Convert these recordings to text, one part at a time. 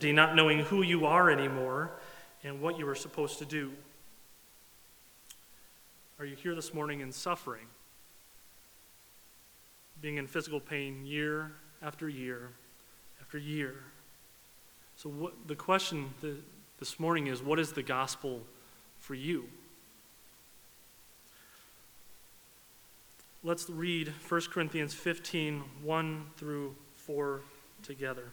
not knowing who you are anymore and what you are supposed to do. Are you here this morning in suffering? Being in physical pain year after year after year. So, what, the question the, this morning is what is the gospel for you? Let's read 1 Corinthians 15 1 through 4 together.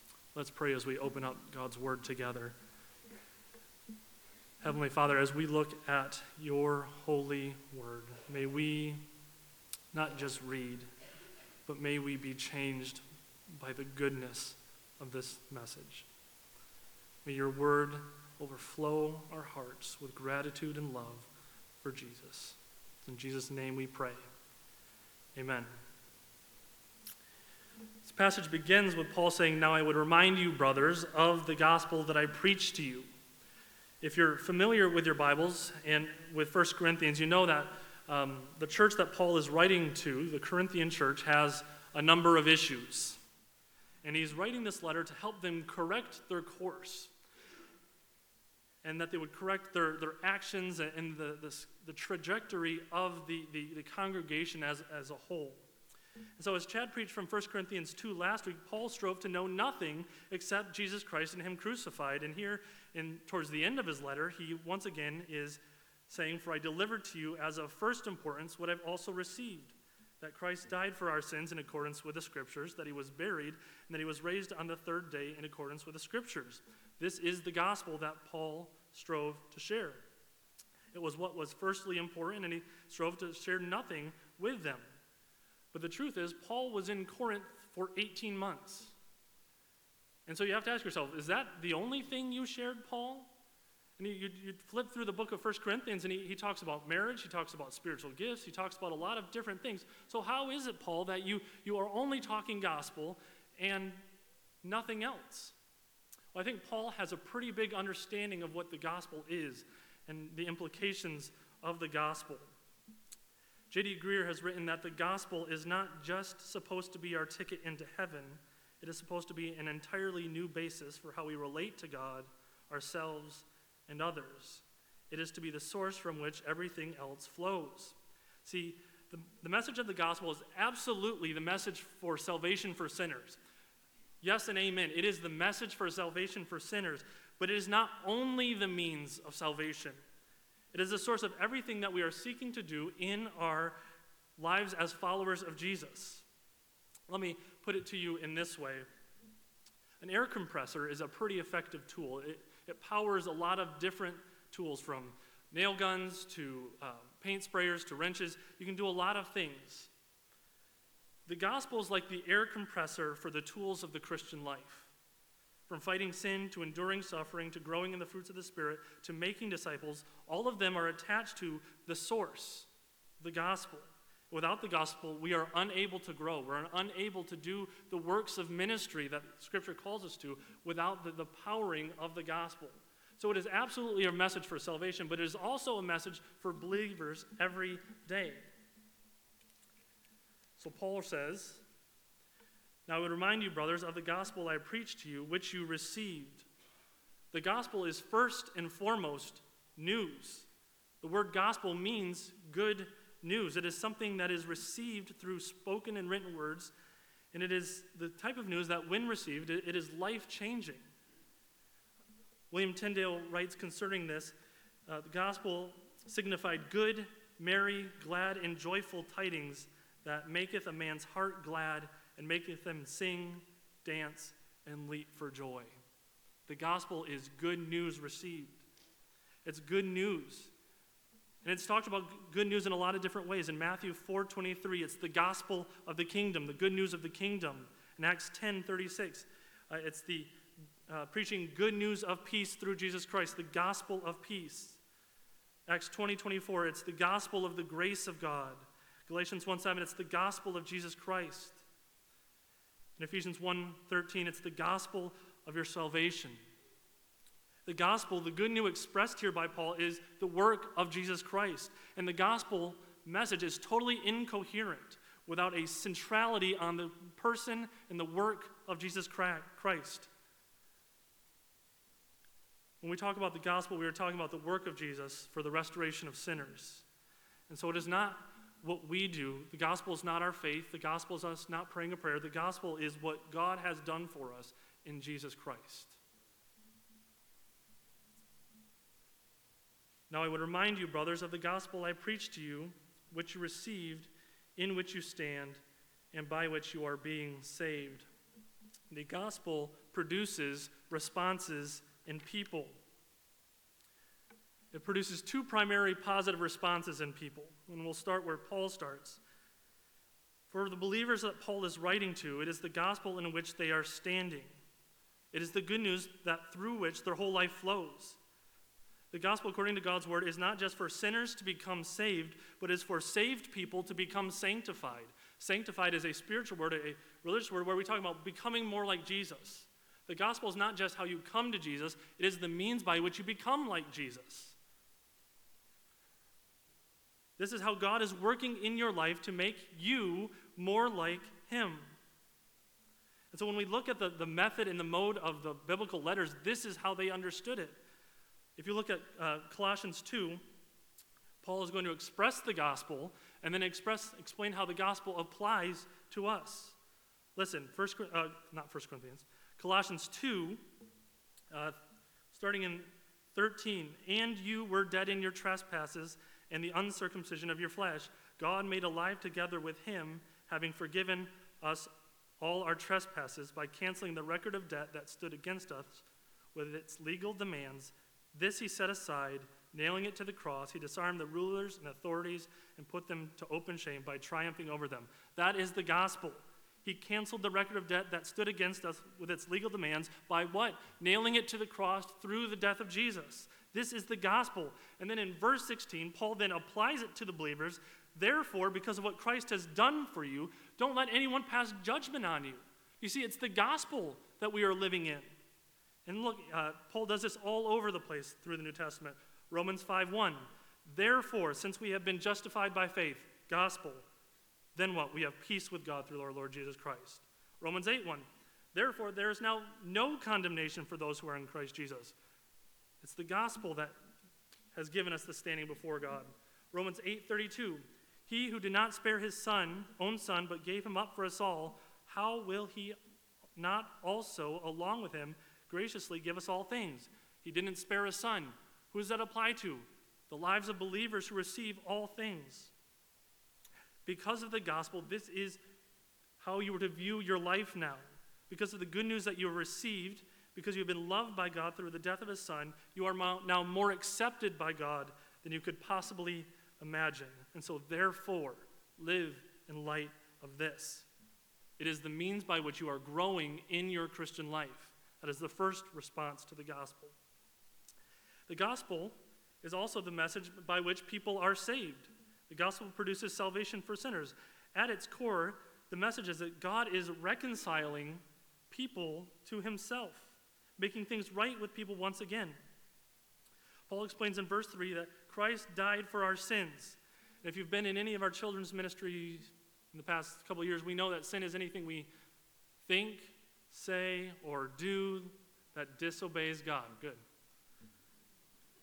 Let's pray as we open up God's Word together. Heavenly Father, as we look at your holy Word, may we not just read, but may we be changed by the goodness of this message. May your word overflow our hearts with gratitude and love for Jesus. In Jesus' name we pray. Amen. This passage begins with Paul saying, Now I would remind you, brothers, of the gospel that I preached to you. If you're familiar with your Bibles and with 1 Corinthians, you know that um, the church that Paul is writing to, the Corinthian church, has a number of issues. And he's writing this letter to help them correct their course. And that they would correct their, their actions and the, the, the trajectory of the, the, the congregation as, as a whole. And so, as Chad preached from 1 Corinthians 2 last week, Paul strove to know nothing except Jesus Christ and Him crucified. And here, in, towards the end of his letter, he once again is saying, For I delivered to you as of first importance what I've also received that Christ died for our sins in accordance with the Scriptures, that he was buried, and that he was raised on the third day in accordance with the Scriptures. This is the gospel that Paul strove to share. It was what was firstly important, and he strove to share nothing with them. But the truth is, Paul was in Corinth for 18 months. And so you have to ask yourself is that the only thing you shared, Paul? And you, you flip through the book of First Corinthians, and he, he talks about marriage, he talks about spiritual gifts, he talks about a lot of different things. So, how is it, Paul, that you, you are only talking gospel and nothing else? Well, I think Paul has a pretty big understanding of what the gospel is and the implications of the gospel. J.D. Greear has written that the gospel is not just supposed to be our ticket into heaven, it is supposed to be an entirely new basis for how we relate to God, ourselves, and others. It is to be the source from which everything else flows. See, the, the message of the gospel is absolutely the message for salvation for sinners. Yes and amen. It is the message for salvation for sinners, but it is not only the means of salvation. It is the source of everything that we are seeking to do in our lives as followers of Jesus. Let me put it to you in this way an air compressor is a pretty effective tool. It, it powers a lot of different tools from nail guns to uh, paint sprayers to wrenches. You can do a lot of things. The gospel is like the air compressor for the tools of the Christian life. From fighting sin to enduring suffering to growing in the fruits of the Spirit to making disciples, all of them are attached to the source, the gospel. Without the gospel, we are unable to grow. We're unable to do the works of ministry that Scripture calls us to without the, the powering of the gospel. So it is absolutely a message for salvation, but it is also a message for believers every day. So Paul says, Now I would remind you, brothers, of the gospel I preached to you, which you received. The gospel is first and foremost news. The word gospel means good news. It is something that is received through spoken and written words, and it is the type of news that, when received, it is life changing. William Tyndale writes concerning this uh, the gospel signified good, merry, glad, and joyful tidings that maketh a man's heart glad and maketh them sing, dance, and leap for joy. The gospel is good news received. It's good news. And it's talked about good news in a lot of different ways. In Matthew 4:23, it's the gospel of the kingdom, the good news of the kingdom. In Acts 10:36, uh, it's the uh, preaching good news of peace through Jesus Christ, the gospel of peace. Acts 20 24, it's the gospel of the grace of God. Galatians 1 7, it's the gospel of Jesus Christ. In Ephesians 1 13, it's the gospel of your salvation. The gospel, the good news expressed here by Paul, is the work of Jesus Christ. And the gospel message is totally incoherent without a centrality on the person and the work of Jesus Christ. When we talk about the gospel, we are talking about the work of Jesus for the restoration of sinners. And so it is not what we do. The gospel is not our faith. The gospel is us not praying a prayer. The gospel is what God has done for us in Jesus Christ. Now I would remind you, brothers, of the gospel I preached to you, which you received, in which you stand, and by which you are being saved. The gospel produces responses in people. It produces two primary positive responses in people. And we'll start where Paul starts. For the believers that Paul is writing to, it is the gospel in which they are standing. It is the good news that through which their whole life flows. The gospel, according to God's word, is not just for sinners to become saved, but is for saved people to become sanctified. Sanctified is a spiritual word, a religious word, where we talk about becoming more like Jesus. The gospel is not just how you come to Jesus, it is the means by which you become like Jesus. This is how God is working in your life to make you more like Him. And so when we look at the, the method and the mode of the biblical letters, this is how they understood it. If you look at uh, Colossians 2, Paul is going to express the gospel and then express, explain how the gospel applies to us. Listen, first, uh, not First Corinthians, Colossians 2, uh, starting in 13. And you were dead in your trespasses and the uncircumcision of your flesh. God made alive together with him, having forgiven us all our trespasses by canceling the record of debt that stood against us with its legal demands this he set aside, nailing it to the cross. He disarmed the rulers and authorities and put them to open shame by triumphing over them. That is the gospel. He canceled the record of debt that stood against us with its legal demands by what? Nailing it to the cross through the death of Jesus. This is the gospel. And then in verse 16, Paul then applies it to the believers. Therefore, because of what Christ has done for you, don't let anyone pass judgment on you. You see, it's the gospel that we are living in. And look, uh, Paul does this all over the place through the New Testament. Romans 5:1. Therefore, since we have been justified by faith, gospel, then what? We have peace with God through our Lord Jesus Christ. Romans 8:1. Therefore, there is now no condemnation for those who are in Christ Jesus. It's the gospel that has given us the standing before God. Romans 8:32. He who did not spare his son, own son, but gave him up for us all, how will he not also, along with him, graciously give us all things. He didn't spare a son. Who does that apply to? The lives of believers who receive all things. Because of the gospel, this is how you were to view your life now. Because of the good news that you received, because you have been loved by God through the death of his son, you are now more accepted by God than you could possibly imagine. And so, therefore, live in light of this. It is the means by which you are growing in your Christian life. That is the first response to the gospel. The gospel is also the message by which people are saved. The gospel produces salvation for sinners. At its core, the message is that God is reconciling people to himself, making things right with people once again. Paul explains in verse 3 that Christ died for our sins. And if you've been in any of our children's ministries in the past couple years, we know that sin is anything we think, say, or do that disobeys God. Good.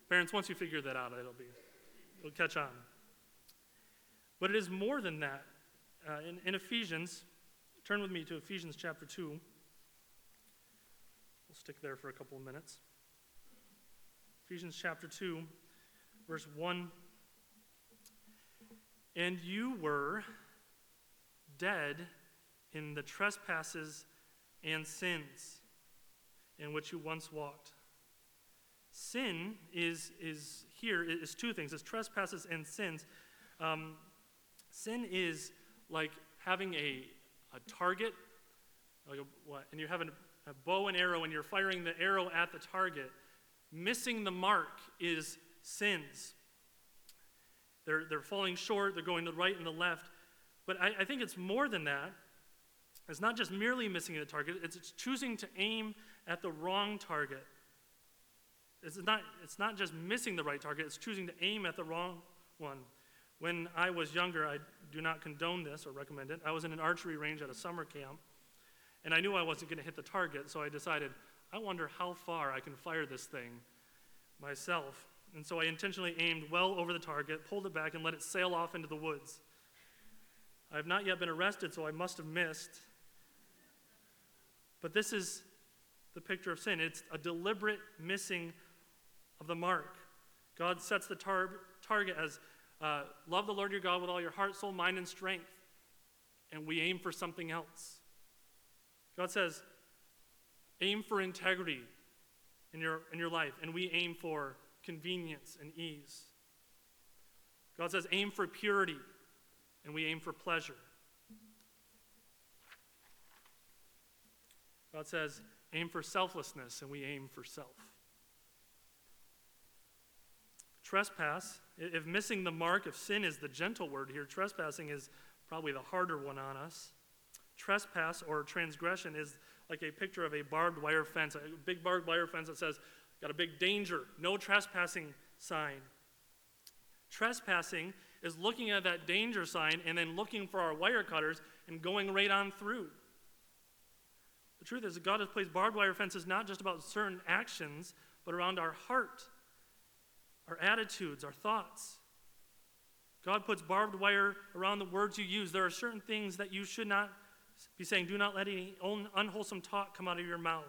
Parents, once you figure that out, it'll be, it'll catch on. But it is more than that. Uh, in, in Ephesians, turn with me to Ephesians chapter 2. Stick there for a couple of minutes. Ephesians chapter 2, verse 1. And you were dead in the trespasses and sins in which you once walked. Sin is, is here is two things it's trespasses and sins. Um, sin is like having a, a target, like a, what, and you have an, a bow and arrow and you're firing the arrow at the target, missing the mark is sins. They're, they're falling short, they're going to the right and the left. But I, I think it's more than that. It's not just merely missing the target, it's, it's choosing to aim at the wrong target. It's not, it's not just missing the right target, it's choosing to aim at the wrong one. When I was younger, I do not condone this or recommend it. I was in an archery range at a summer camp, and I knew I wasn't going to hit the target, so I decided, I wonder how far I can fire this thing myself. And so I intentionally aimed well over the target, pulled it back, and let it sail off into the woods. I have not yet been arrested, so I must have missed. But this is the picture of sin it's a deliberate missing of the mark. God sets the tar- target as uh, love the Lord your God with all your heart, soul, mind, and strength. And we aim for something else. God says, aim for integrity in your, in your life, and we aim for convenience and ease. God says, aim for purity, and we aim for pleasure. God says, aim for selflessness, and we aim for self. Trespass, if missing the mark, of sin is the gentle word here, trespassing is probably the harder one on us. Trespass or transgression is like a picture of a barbed wire fence, a big barbed wire fence that says, got a big danger, no trespassing sign. Trespassing is looking at that danger sign and then looking for our wire cutters and going right on through. The truth is that God has placed barbed wire fences not just about certain actions, but around our heart our attitudes, our thoughts. God puts barbed wire around the words you use. There are certain things that you should not be saying. Do not let any unwholesome talk come out of your mouth.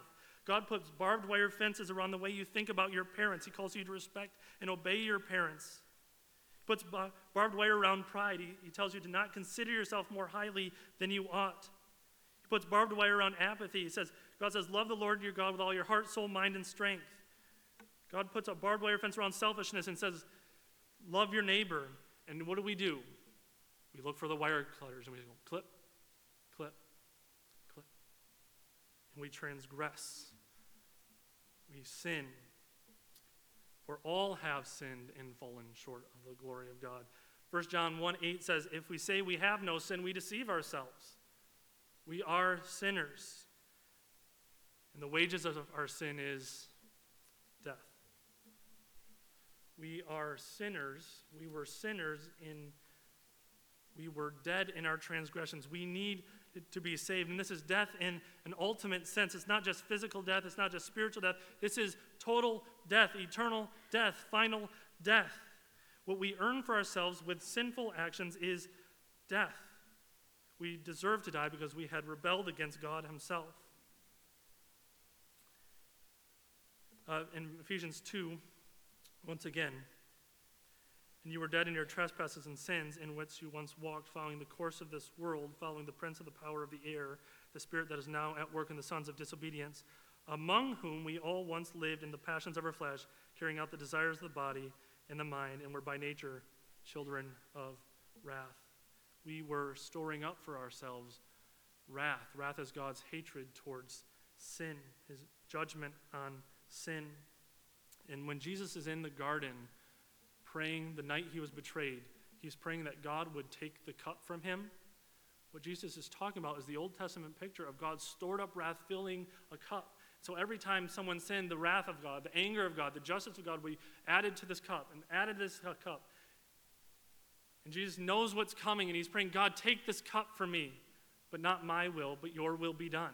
God puts barbed wire fences around the way you think about your parents. He calls you to respect and obey your parents. He puts barbed wire around pride. He, he tells you to not consider yourself more highly than you ought. He puts barbed wire around apathy. He says, God says, Love the Lord your God with all your heart, soul, mind, and strength. God puts a barbed wire fence around selfishness and says, Love your neighbor. And what do we do? We look for the wire cutters and we go clip, clip. And we transgress. We sin. For all have sinned and fallen short of the glory of God. 1 John 1 8 says, If we say we have no sin, we deceive ourselves. We are sinners. And the wages of our sin is death. We are sinners. We were sinners in, we were dead in our transgressions. We need to be saved. And this is death in an ultimate sense. It's not just physical death, it's not just spiritual death. This is total death, eternal death, final death. What we earn for ourselves with sinful actions is death. We deserve to die because we had rebelled against God Himself. Uh, in Ephesians 2, once again, and you were dead in your trespasses and sins in which you once walked, following the course of this world, following the prince of the power of the air, the spirit that is now at work in the sons of disobedience, among whom we all once lived in the passions of our flesh, carrying out the desires of the body and the mind, and were by nature children of wrath. We were storing up for ourselves wrath. Wrath is God's hatred towards sin, his judgment on sin. And when Jesus is in the garden praying the night he was betrayed, he's praying that God would take the cup from him. What Jesus is talking about is the Old Testament picture of God's stored up wrath filling a cup. So every time someone sinned, the wrath of God, the anger of God, the justice of God be added to this cup and added this cup. And Jesus knows what's coming, and he's praying, God, take this cup from me, but not my will, but your will be done.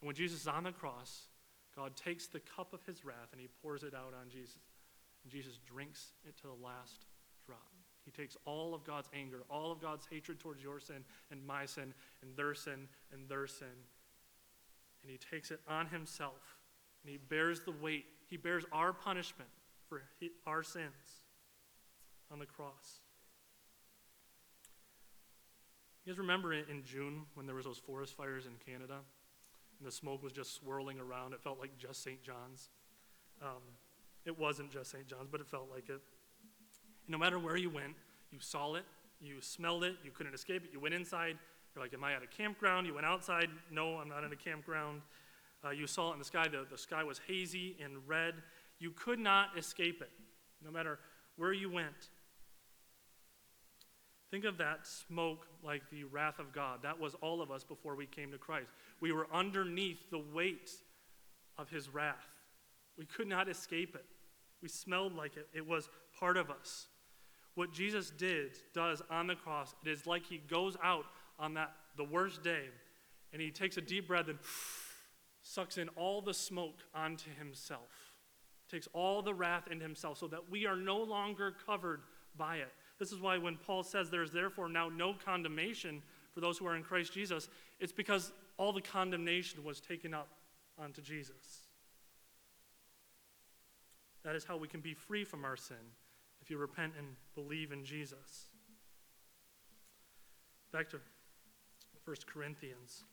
And when Jesus is on the cross, God takes the cup of his wrath and he pours it out on Jesus. And Jesus drinks it to the last drop. He takes all of God's anger, all of God's hatred towards your sin and my sin and their sin and their sin. And he takes it on himself. And he bears the weight. He bears our punishment for our sins on the cross. You guys remember in June when there was those forest fires in Canada? and the smoke was just swirling around. It felt like just St. John's. Um, it wasn't just St. John's, but it felt like it. And no matter where you went, you saw it, you smelled it, you couldn't escape it. You went inside, You're like, Am I at a campground? You went outside. No, I'm not in a campground. Uh, you saw it in the sky. The, the sky was hazy and red. You could not escape it, no matter where you went. Think of that smoke like the wrath of God. That was all of us before we came to Christ. We were underneath the weight of his wrath. We could not escape it. We smelled like it. It was part of us. What Jesus did, does on the cross, it is like he goes out on that the worst day and he takes a deep breath and sucks in all the smoke onto himself. Takes all the wrath into himself so that we are no longer covered by it. This is why when Paul says there is therefore now no condemnation for those who are in Christ Jesus, it's because all the condemnation was taken up onto Jesus. That is how we can be free from our sin if you repent and believe in Jesus. Back to 1 Corinthians.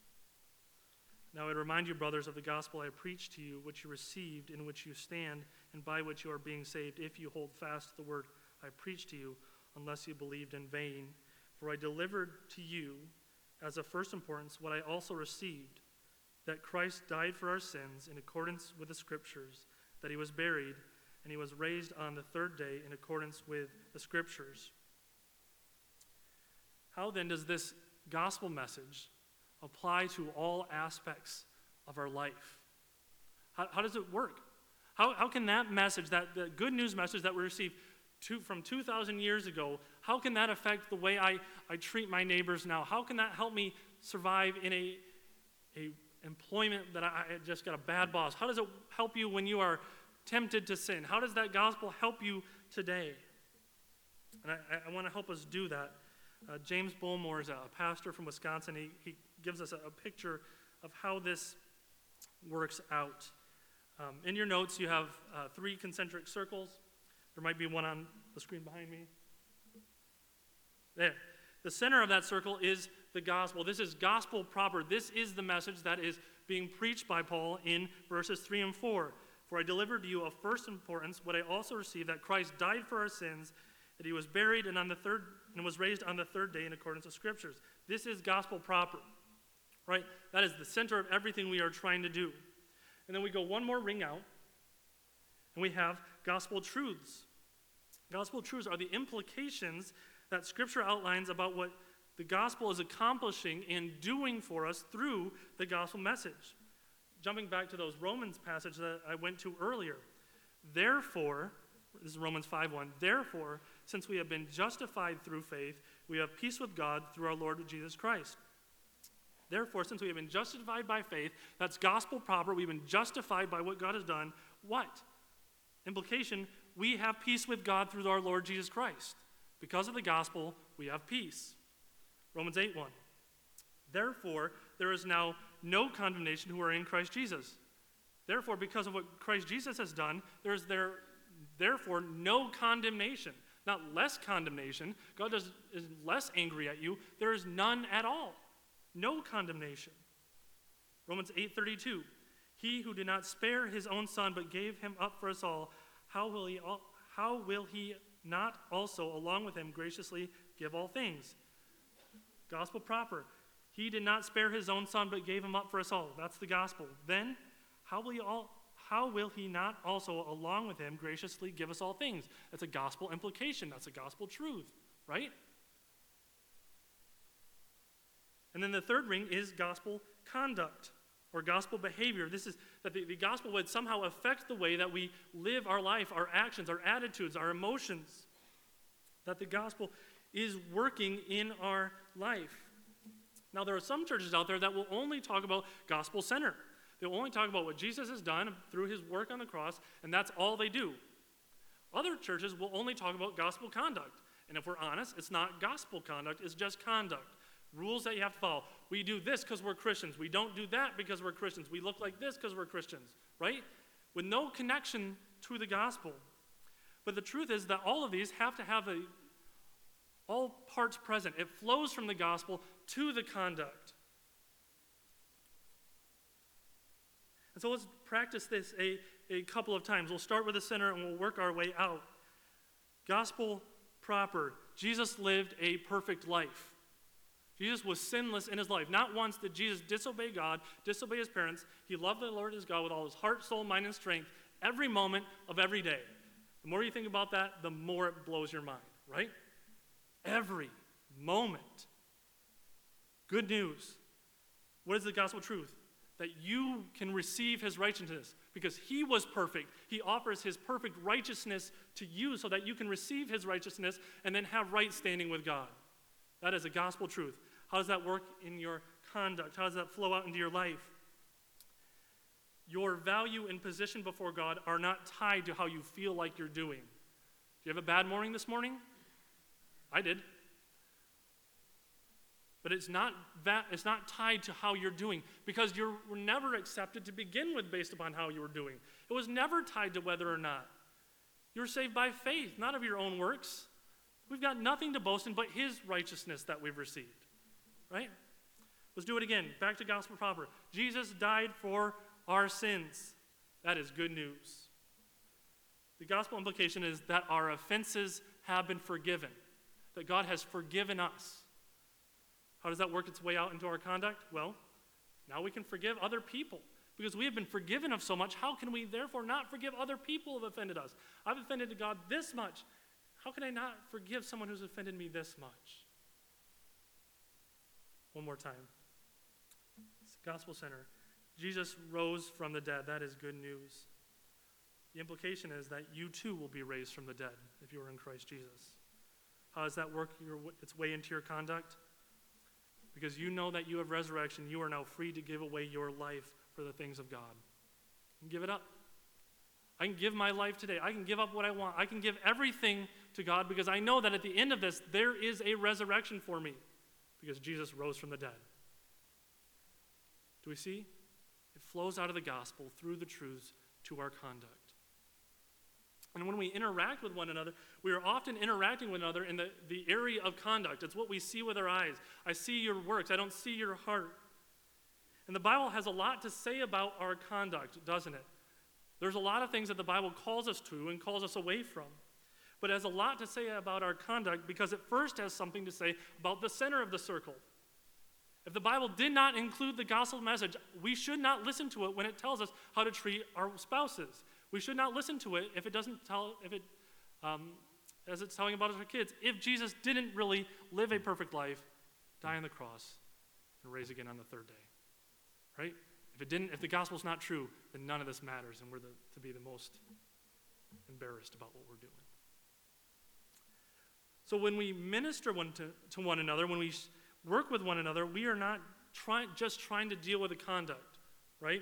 Now I remind you, brothers, of the gospel I preached to you, which you received, in which you stand, and by which you are being saved, if you hold fast the word I preached to you unless you believed in vain. For I delivered to you as of first importance what I also received that Christ died for our sins in accordance with the Scriptures, that he was buried, and he was raised on the third day in accordance with the Scriptures. How then does this gospel message apply to all aspects of our life? How, how does it work? How, how can that message, that the good news message that we receive, two, from 2,000 years ago, how can that affect the way I, I treat my neighbors now? How can that help me survive in a, a employment that I, I just got a bad boss? How does it help you when you are tempted to sin? How does that gospel help you today? And I, I want to help us do that. Uh, James Bullmore is a, pastor from Wisconsin. He, he gives us a, a, picture of how this works out. Um, in your notes, you have uh, three concentric circles. There might be one on the screen behind me. There. The center of that circle is the gospel. This is gospel proper. This is the message that is being preached by Paul in verses 3 and 4. For I delivered to you of first importance what I also received that Christ died for our sins, that he was buried and on the third and was raised on the third day in accordance with scriptures. This is gospel proper. Right? That is the center of everything we are trying to do. And then we go one more ring out, and we have gospel truths. Gospel truths are the implications that Scripture outlines about what the gospel is accomplishing and doing for us through the gospel message. Jumping back to those Romans passage that I went to earlier. Therefore, this is Romans 5:1. Therefore, since we have been justified through faith, we have peace with God through our Lord Jesus Christ. Therefore, since we have been justified by faith, that's gospel proper, we've been justified by what God has done. What? Implication, we have peace with God through our Lord Jesus Christ. Because of the gospel, we have peace. Romans 8 1. Therefore, there is now no condemnation who are in Christ Jesus. Therefore, because of what Christ Jesus has done, there is there, therefore no condemnation. Not less condemnation. God does, is less angry at you. There is none at all. No condemnation. Romans 8:32. He who did not spare his own son, but gave him up for us all, how will he, how will he not also, along with him, graciously give all things? Gospel proper. He did not spare his own son, but gave him up for us all. That's the gospel. Then, how will all, how will he not also, along with him, graciously give us all things? That's a gospel implication. That's a gospel truth, right? And then the third ring is gospel conduct or gospel behavior. This is that the, the, gospel would somehow affect the way that we live our life, our actions, our attitudes, our emotions. That the gospel is working in our life. Now, there are some churches out there that will only talk about gospel center. They'll only talk about what Jesus has done through his work on the cross, and that's all they do. Other churches will only talk about gospel conduct. And if we're honest, it's not gospel conduct, it's just conduct. Rules that you have to follow. We do this because we're Christians. We don't do that because we're Christians. We look like this because we're Christians, right? With no connection to the gospel. But the truth is that all of these have to have a, all parts present. It flows from the gospel to the conduct. And so let's practice this a, a couple of times. We'll start with the center and we'll work our way out. Gospel proper. Jesus lived a perfect life. Jesus was sinless in his life. Not once did Jesus disobey God, disobey his parents. He loved the Lord his God with all his heart, soul, mind, and strength every moment of every day. The more you think about that, the more it blows your mind, right? Every moment. Good news. What is the gospel truth? That you can receive his righteousness because he was perfect. He offers his perfect righteousness to you so that you can receive his righteousness and then have right standing with God. That is a gospel truth. How does that work in your conduct? How does that flow out into your life? Your value and position before God are not tied to how you feel like you're doing. Do you have a bad morning this morning? I did. But it's not, that, it's not tied to how you're doing because you were never accepted to begin with based upon how you were doing. It was never tied to whether or not. You were saved by faith, not of your own works. We've got nothing to boast in but His righteousness that we've received. Right? Let's do it again. Back to gospel proper. Jesus died for our sins. That is good news. The gospel implication is that our offenses have been forgiven, that God has forgiven us. How does that work its way out into our conduct? Well, now we can forgive other people. Because we have been forgiven of so much, how can we therefore not forgive other people who have offended us? I've offended God this much. How can I not forgive someone who's offended me this much? One more time. It's Gospel Center. Jesus rose from the dead. That is good news. The implication is that you too will be raised from the dead if you are in Christ Jesus. Uh, How does that work your, its way into your conduct? Because you know that you have resurrection, you are now free to give away your life for the things of God. Give it up. I can give my life today. I can give up what I want. I can give everything to God because I know that at the end of this, there is a resurrection for me because Jesus rose from the dead. Do we see? It flows out of the gospel through the truths to our conduct. And when we interact with one another, we are often interacting with another in the, the area of conduct. It's what we see with our eyes. I see your works, I don't see your heart. And the Bible has a lot to say about our conduct, doesn't it? There's a lot of things that the Bible calls us to and calls us away from. But it has a lot to say about our conduct because it first has something to say about the center of the circle. If the Bible did not include the gospel message, we should not listen to it when it tells us how to treat our spouses. We should not listen to it if it doesn't tell, if it, um, as it's telling about our kids, if Jesus didn't really live a perfect life, die on the cross, and raise again on the third day. Right? If it didn't, if the gospel's not true, then none of this matters, and we're the, to be the most embarrassed about what we're doing. So when we minister one to, to one another, when we work with one another, we are not try, just trying to deal with the conduct, right?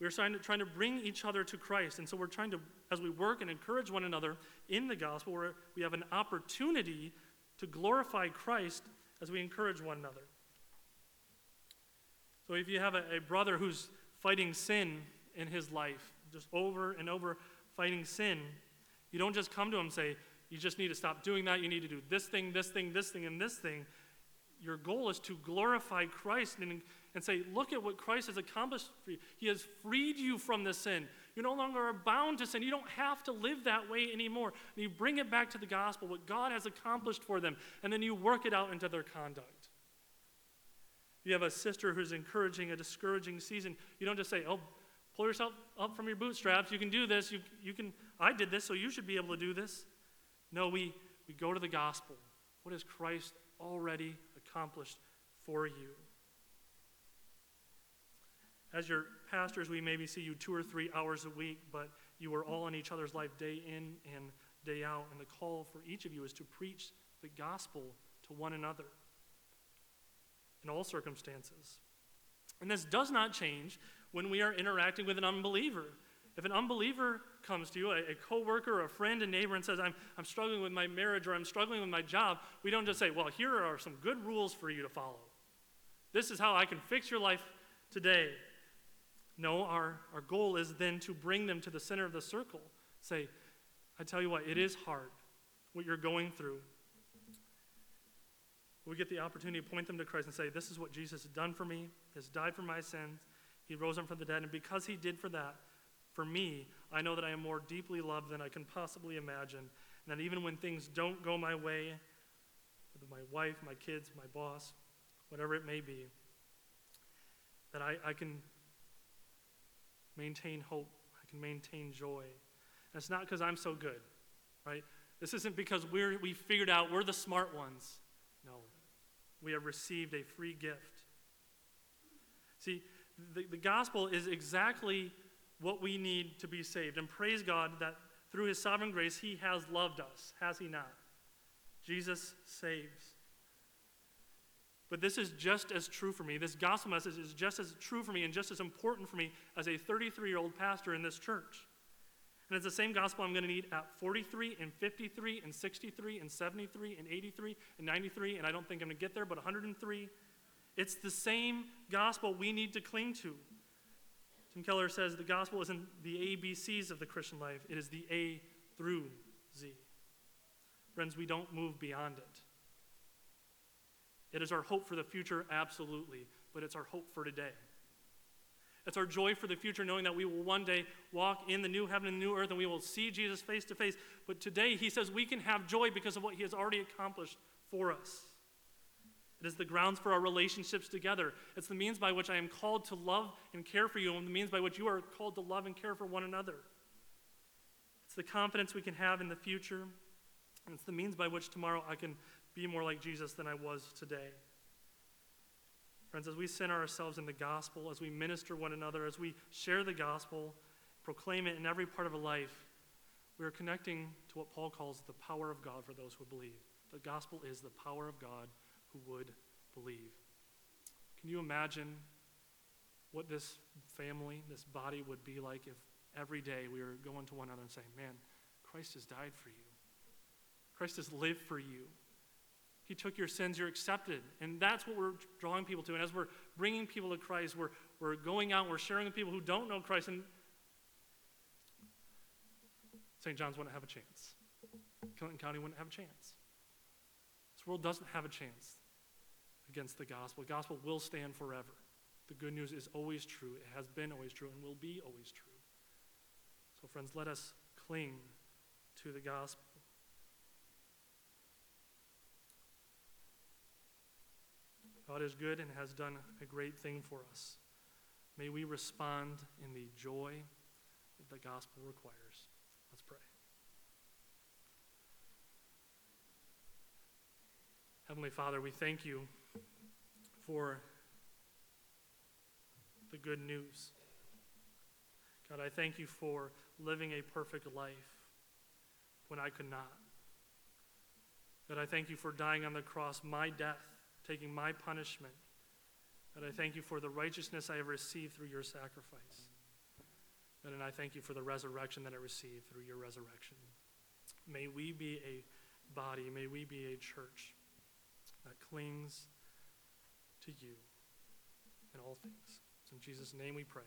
We're trying to, trying to bring each other to Christ. And so we're trying to, as we work and encourage one another in the gospel, where we have an opportunity to glorify Christ as we encourage one another. So if you have a, a brother who's fighting sin in his life, just over and over fighting sin, you don't just come to him and say, you just need to stop doing that. You need to do this thing, this thing, this thing, and this thing your goal is to glorify Christ and, and say, look at what Christ has accomplished for you. He has freed you from the sin. You no longer are bound to sin. You don't have to live that way anymore. And you bring it back to the gospel, what God has accomplished for them, and then you work it out into their conduct. You have a sister who's encouraging a discouraging season. You don't just say, oh, pull yourself up from your bootstraps. You can do this. You, you can, I did this, so you should be able to do this. No, we, we go to the gospel. What has Christ already accomplished for you. As your pastors, we maybe see you two or three hours a week, but you are all in each other's life day in and day out. And the call for each of you is to preach the gospel to one another in all circumstances. And this does not change when we are interacting with an unbeliever. If an unbeliever comes to you, a, a coworker, a friend, a neighbor, and says, I'm, I'm struggling with my marriage or I'm struggling with my job, we don't just say, Well, here are some good rules for you to follow. This is how I can fix your life today. No, our, our goal is then to bring them to the center of the circle. Say, I tell you what, it is hard what you're going through. We get the opportunity to point them to Christ and say, This is what Jesus has done for me, He has died for my sins, He rose up from the dead, and because He did for that, for me, I know that I am more deeply loved than I can possibly imagine. And that even when things don't go my way, with my wife, my kids, my boss, whatever it may be, that I, I can maintain hope, I can maintain joy. And it's not because I'm so good, right? This isn't because we're, we figured out we're the smart ones. No, we have received a free gift. See, the, the gospel is exactly what we need to be saved. And praise God that through his sovereign grace, he has loved us, has he not? Jesus saves. But this is just as true for me. This gospel message is just as true for me and just as important for me as a 33 year old pastor in this church. And it's the same gospel I'm going to need at 43 and 53 and 63 and 73 and 83 and 93, and I don't think I'm going to get there, but 103. It's the same gospel we need to cling to. Tim Keller says the gospel isn't the ABCs of the Christian life, it is the A through Z. Friends, we don't move beyond it. It is our hope for the future, absolutely, but it's our hope for today. It's our joy for the future, knowing that we will one day walk in the new heaven and the new earth and we will see Jesus face to face. But today, he says we can have joy because of what he has already accomplished for us. It is the grounds for our relationships together. It's the means by which I am called to love and care for you, and the means by which you are called to love and care for one another. It's the confidence we can have in the future, and it's the means by which tomorrow I can be more like Jesus than I was today. Friends, as we center ourselves in the gospel, as we minister one another, as we share the gospel, proclaim it in every part of a life, we are connecting to what Paul calls the power of God for those who believe. The gospel is the power of God who would believe. Can you imagine what this family, this body would be like if every day we were going to one another and saying, Man, Christ has died for you. Christ has lived for you. He took your sins, you're accepted. And that's what we're drawing people to. And as we're bringing people to Christ, we're, we're going out, we're sharing with people who don't know Christ. And St. John's wouldn't have a chance. Clinton County wouldn't have a chance. This world doesn't have a chance against the gospel. The gospel will stand forever. The good news is always true. It has been always true and will be always true. So, friends, let us cling to the gospel. God is good and has done a great thing for us. May we respond in the joy that the gospel requires. Let's pray. Heavenly Father, we thank you for the good news. God, I thank you for living a perfect life when I could not. God, I thank you for dying on the cross, my death taking my punishment. And I thank you for the righteousness I have received through your sacrifice. And I thank you for the resurrection that I received through your resurrection. May we be a body, may we be a church that clings to you in all things. It's in Jesus' name we pray.